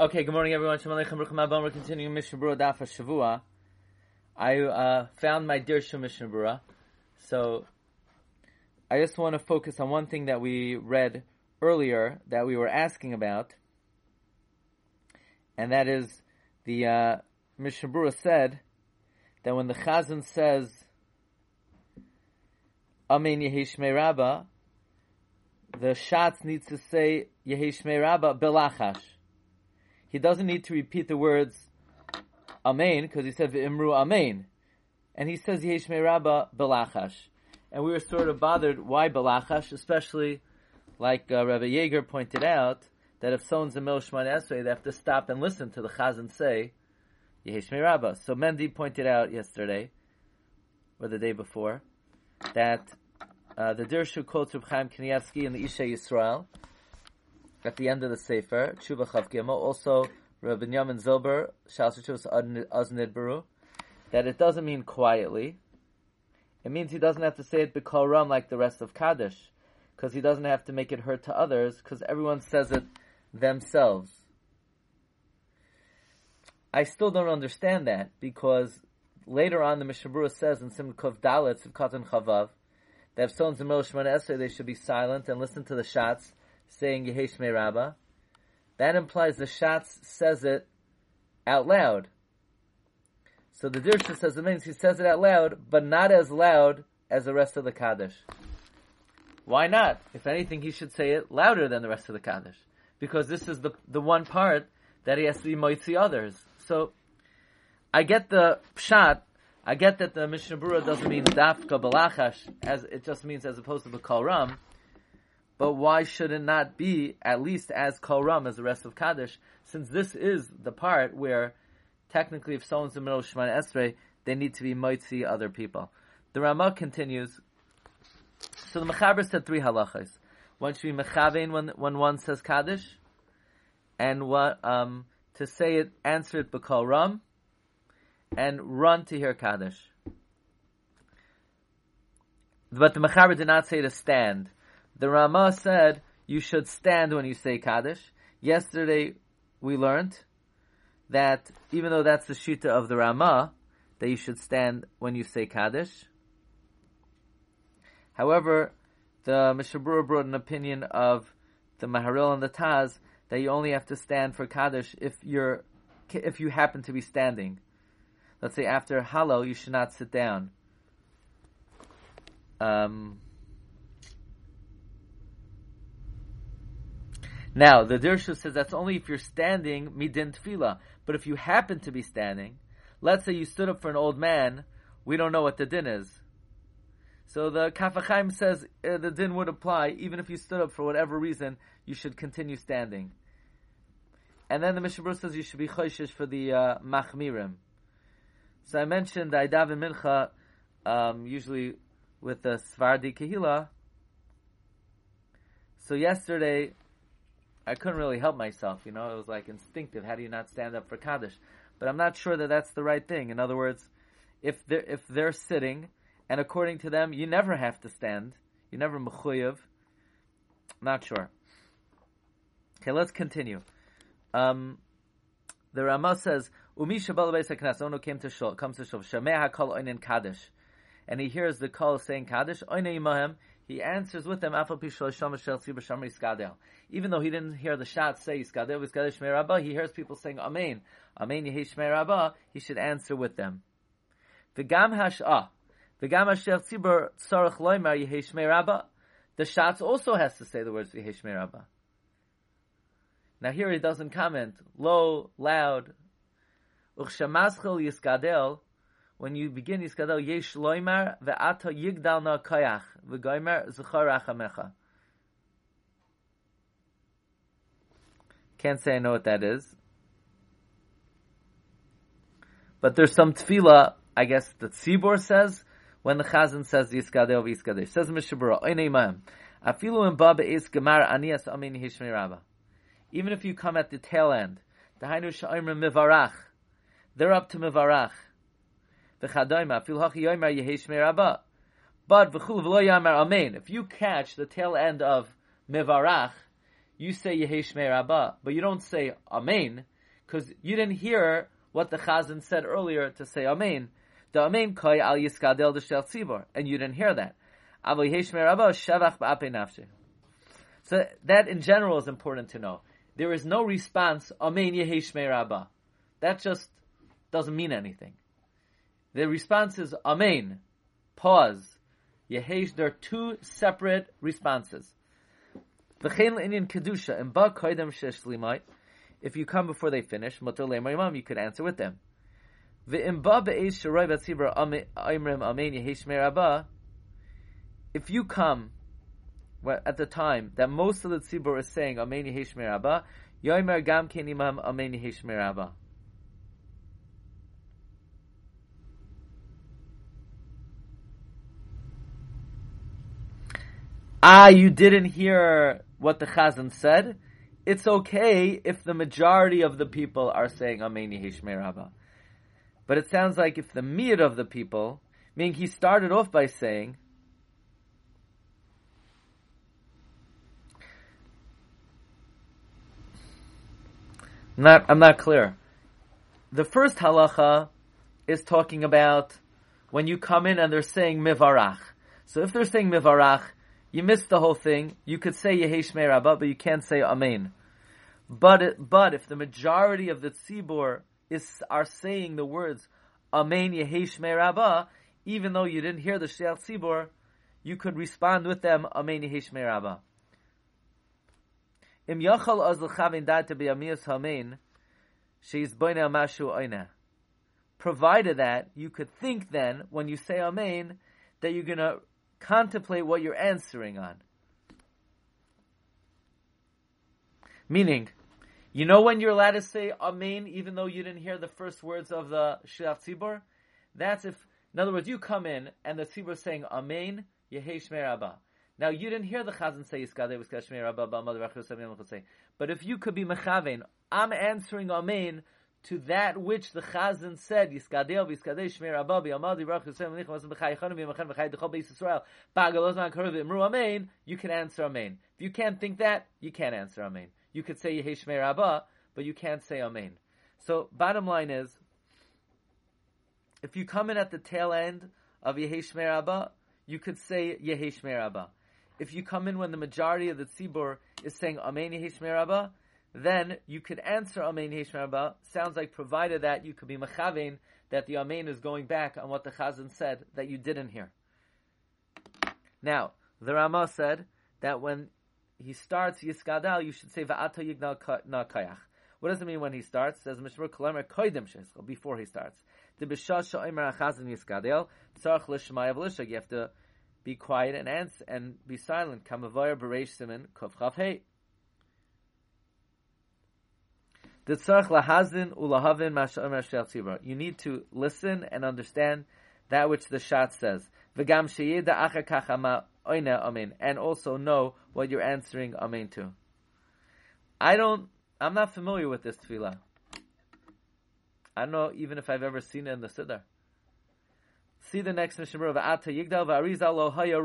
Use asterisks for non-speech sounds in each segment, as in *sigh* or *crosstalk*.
Okay, good morning, everyone. Shalom Aleichem, Baruch We're continuing Mishnah Berurah Daf Shavua. I uh, found my Dirshu Mishnah Berurah, so I just want to focus on one thing that we read earlier that we were asking about, and that is the uh, Mishnah Berurah said that when the Chazan says Amen Yehishmei Rabba, the Shatz needs to say Yehishmei Rabba Belachash. He doesn't need to repeat the words Amen because he said the Imru Amen, and he says Yehishmei Rabba Belachash. And we were sort of bothered why Belachash, especially like uh, Rabbi Yeager pointed out that if someone's in Milshman Esrei, they have to stop and listen to the Chazan say Yehishmei Rabba. So Mendy pointed out yesterday, or the day before, that uh, the Dirshu quotes Reb Chaim Kanievsky in the Ishei Yisrael at the end of the Sefer, Tshuva Chav Gimel, also Rabbi Yamin Zilber, Shalshachus Aznid Baru, that it doesn't mean quietly. It means he doesn't have to say it b'kol ram like the rest of Kaddish, because he doesn't have to make it hurt to others, because everyone says it themselves. I still don't understand that, because later on the Mishnah Berurah says in Sim Kov Dalet, Katan Chavav, that if someone's in Middle Shemana they should be silent and listen to the shots saying Yehesh Me Rabba. That implies the shots says it out loud. So the Dirshu says it means he says it out loud, but not as loud as the rest of the Kaddish. Why not? If anything, he should say it louder than the rest of the Kaddish. Because this is the, the one part that he has to be moitzi others. So, I get the shot I get that the Mishnah Berurah doesn't mean dafka balachash, as it just means as opposed to the kol ram. But why should it not be at least as kol ram as the rest of Kaddish? Since this is the part where technically, if someone's in the middle of Shemana Esrei, they need to be moitzi other people. The Ramah continues. So the Mechaber said three halachas. One should be mechavein when when one says Kaddish, and what um, to say it, answer it b'kol ram and run to hear Kaddish. But the Mechaber did not say to stand. The Rama said you should stand when you say Kaddish. Yesterday we learned that even though that's the shita of the Rama, that you should stand when you say Kaddish. However, the Mishnah brought an opinion of the Maharil and the Taz that you only have to stand for Kaddish if you're if you happen to be standing let's say after Hallel, you should not sit down. Um, now, the Dirshu says that's only if you're standing midin tefillah. But if you happen to be standing, let's say you stood up for an old man, we don't know what the din is. So the Kaf HaChaim says uh, the din would apply even if you stood up for whatever reason, you should continue standing. And then the Mishnah says you should be choishish for the uh, machmirim. So I mentioned I daven mincha um, usually with the Svardi Kehila. So yesterday, I couldn't really help myself. You know, it was like instinctive. How do you not stand up for Kaddish? But I'm not sure that that's the right thing. In other words, if they're if they're sitting, and according to them, you never have to stand. You never mechuyev. Not sure. Okay, let's continue. Um, the Ramah says Balabeis HaKnas, Ono came to Shul, comes to Shul, Shemeh HaKol Oinen Kaddish. And he hears the call saying Kaddish, Oine Imahem, he answers with them. Even though he didn't hear the shot say he hears people saying Amen. Amen Yehi Shmei Rabbah, he should answer with them. V'gam Hash'ah, V'gam Hashel Tzibur Tzorach Loimar Yehi Rabbah. The shots also has to say the words Yehi Shmei Rabbah. Now here he doesn't comment, low, loud, when you begin yiskadel, yesh loimar ve'ata yigdal na koyach, v'goimer zechor achamecha. Can't say I know what that is. But there's some tefillah, I guess the tzibor says, when the chazan says yiskadel v'yiskadel. Says Mishnah Berurah, oinei ma'am, afilu in baba is gemar anias amin hishmei rabba. Even if you come at the tail end, the hainu sha'imrim mivarach, they're up to Mivarach. V'chadoima, fil hachi yomer. But v'chul v'lo amen. If you catch the tail end of Mivarach, you say Yehesh Rabba, but you don't say Amen, because you didn't hear what the Chazan said earlier to say Amen. The Amen Koi al Yiskadel Shel Tzibor, and you didn't hear that. Avo Shavach Nafshe. So that in general is important to know. There is no response, Amen Yehesh Rabba. That just doesn't mean anything. The response is Amen. Pause. Yehesh, there are two separate responses. V'chein Indian kedusha and ba koidem sheshlimait. If you come before they finish, mutar le'marimam, you could answer with them. V'im ba be'ez sharoy batzibra aimrim amen yehesh merabah. If you come at the time that most of the tzibur is saying amen yehesh merabah, yoimer gam ken imam amen yehesh merabah. Ah, you didn't hear what the Chazan said. It's okay if the majority of the people are saying Amen Yehishmei Rabba. But it sounds like if the mir of the people, meaning he started off by saying, not, I'm not clear. The first halacha is talking about when you come in and they're saying mivarach. So if they're saying mivarach, you missed the whole thing. You could say Yehesh Rabba, but you can't say Amen. But but if the majority of the tzibur is are saying the words Amen Yehesh Rabba, even though you didn't hear the Shel tzibur, you could respond with them Amen Yehesh Rabba. Im yachal az l'chavin data b'yamiyas hamein, she's boina mashu oina. Provided that you could think then, when you say Amen, that you're gonna contemplate what you're answering on. Meaning, you know when you're allowed to say Amen even though you didn't hear the first words of the Shilach Tzibor? That's if, in other words, you come in and the Tzibor is saying Amen, Yehei Shmei. Now you didn't hear the Chazan say Yiskadeh Yiskadeh Shmei Rabba Ba'amad But if you could be Mechaven, I'm answering Amen to that which the Chazan said, Yiskadel, Yiskadel, Shmeir Abba, B'yamad, Yirach, Yisrael, Menichem, Asam, B'chai, Yechanu, B'yamachan, B'chai, Dechol, B'yis Yisrael, Ba'gal, Ozman, Karuv, Imru, Amen, you can answer Amen. If you can't think that, you can't answer Amen. You could say Yehi Shmeir Abba, but you can't say Amen. So, bottom line is, if you come in at the tail end of Yehi Shmeir Abba, you could say Yehi Shmeir Abba. If you come in when the majority of the tzibur is saying Amen Yehi Shmeir Abba, then you could answer Amen Hishmarba. Sounds like provided that you could be Mechavein, that the Amen is going back on what the Chazan said that you didn't hear. Now, the Rama said that when he starts Yiskadal, you should say Va'ata Yignal Na Kayach. What does it mean when he starts? It says Mishmur Kolamer Koidim Sheschel, before he starts. The Bishah Sha'omer HaChazan Yiskadel, Tzarech Lishmai Avlishag, you have to be quiet and and be silent. Kamavoyer Bereish Simon Kuf Chav You need to listen and understand that which the shat says. And also know what you're answering amen to. I don't, I'm not familiar with this tefillah. I don't know even if I've ever seen it in the Siddur. See the next of Ata Yigdal V'Arizal Lo Haya.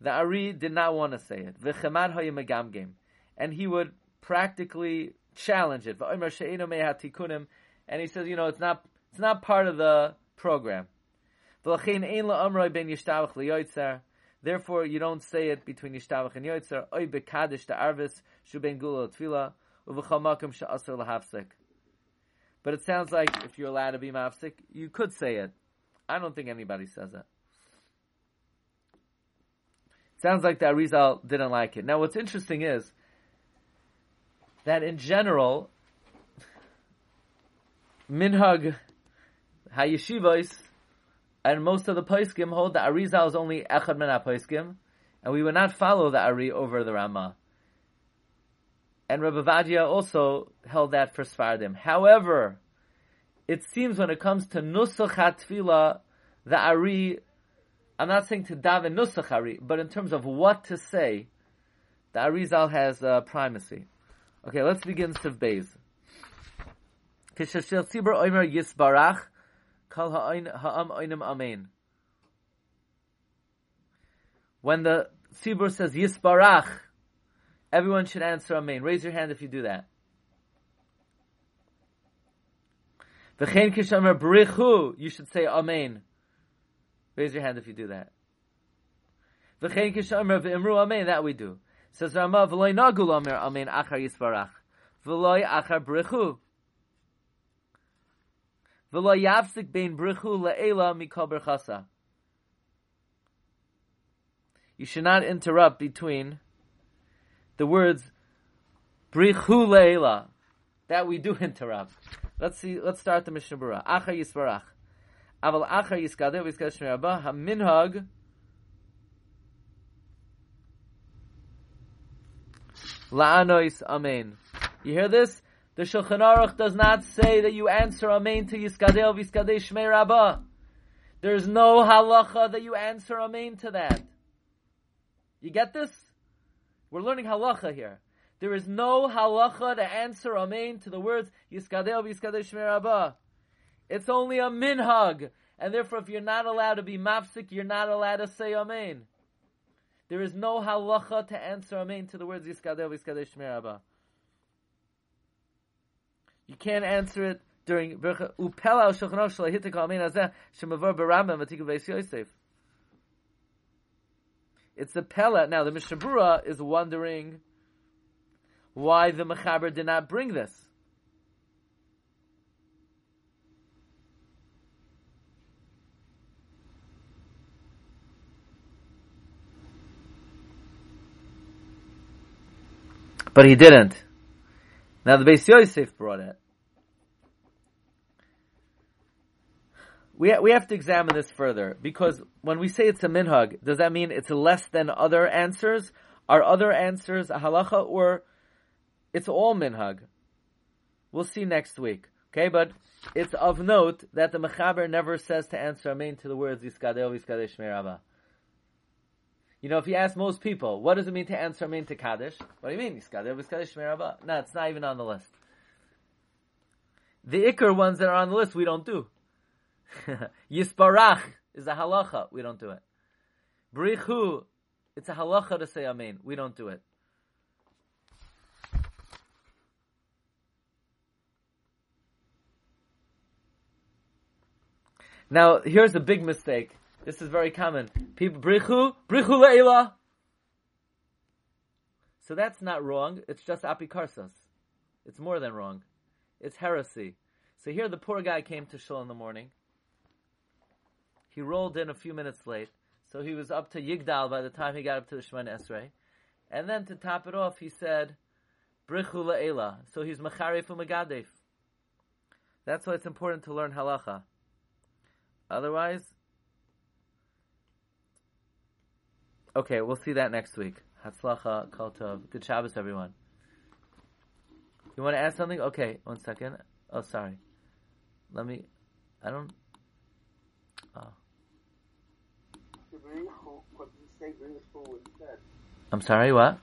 The Ari did not want to say it. V'Chemad Haya Megamgem and he would practically challenge it. And he says, you know, it's not it's not part of the program. Therefore, you don't say it between Yishtabach and Yoitzer. Oy ta'arvis shuben gula tefila she'asr. But it sounds like if you're allowed to be mafsik, you could say it. I don't think anybody says it. Sounds like the Arizal didn't like it. Now, what's interesting is that in general, minhag hayeshivos and most of the poskim hold that Arizal is only echad min poskim, and we would not follow the Ari over the Rama. And Rabbi Ovadia also held that for Sfardim. However, it seems when it comes to Nusach HaTfila, the Ari, I'm not saying to daven Nusach Ari, but in terms of what to say, the Arizal has uh, primacy. Okay, let's begin Siv Beis. Kishashil Tzibur Omer Yisbarach Kal Ha'am Oinim Amen. When the Sibur says Yisbarach, everyone should answer Amen. Raise your hand if you do that. V'chein kishamer b'richu, you should say Amen. Raise your hand if you do that. V'chein kishamer v'imru Amen, that we do. Says Rama, v'loy nagul Amer Amen achar Yisbarach. V'loy achar b'richu. V'loy yavsik bein b'richu le'ela mikol berchasa. You should not interrupt between the words brichu leila. That we do *laughs* interrupt. Let's see. Let's start the Mishnah Berurah. Acha yisbarach. Aval acha yiskadeh v'yiskadeh shmei rabba haminhag. La'anois amen. You hear this? The Shulchan Aruch does not say that you answer amen to yiskadeh v'yiskadeh shmei rabba. There's no halacha that you answer amen to that. You get this? We're learning halacha here. There is no halacha to answer amen to the words Yiskadeh Yiskadeh Shmei Rabbah. It's only a minhag, and therefore, if you're not allowed to be mafsik, you're not allowed to say amen. There is no halacha to answer amen to the words Yiskadeh Yiskadeh Shmei Rabbah. You can't answer it during Upela Shulchan Aruch Shalahitik Amen Azeh Shemavar Barambam Yosef. It's a Pella. Now the Mishnah Berurah is wondering why the Mechaber did not bring this. But he didn't. Now the Beis Yosef brought it. we we have to examine this further because when we say it's a minhag, does that mean it's less than other answers? Are other answers a halacha or it's all minhag? We'll see next week. Okay, but it's of note that the mechaber never says to answer amen to the words yiskadeh yiskadeh shmei You know, if you ask most people, what does it mean to answer amen to kaddish? What do you mean yiskadeh yiskadeh shmei No, it's not even on the list. The ikr ones that are on the list, we don't do. *laughs* Yisbarach is a halacha. We don't do it. Brichu, it's a halacha to say amen. We don't do it. Now, here's a big mistake. This is very common. People, brichu, brichu le'ila. So that's not wrong. It's just apikarsas. It's more than wrong. It's heresy. So here the poor guy came to shul in the morning. He rolled in a few minutes late, so he was up to Yigdal by the time he got up to the Shemoneh Esrei. And then to top it off, he said, Brichu La'ela. So he's Mecharif Megadef. That's why it's important to learn halacha. Otherwise, okay, we'll see that next week. Hatzlacha, Kol Tov. Good Shabbos, everyone. You want to add something? Okay, one second. Oh, sorry. Let me. I don't. Oh. I'm sorry, what?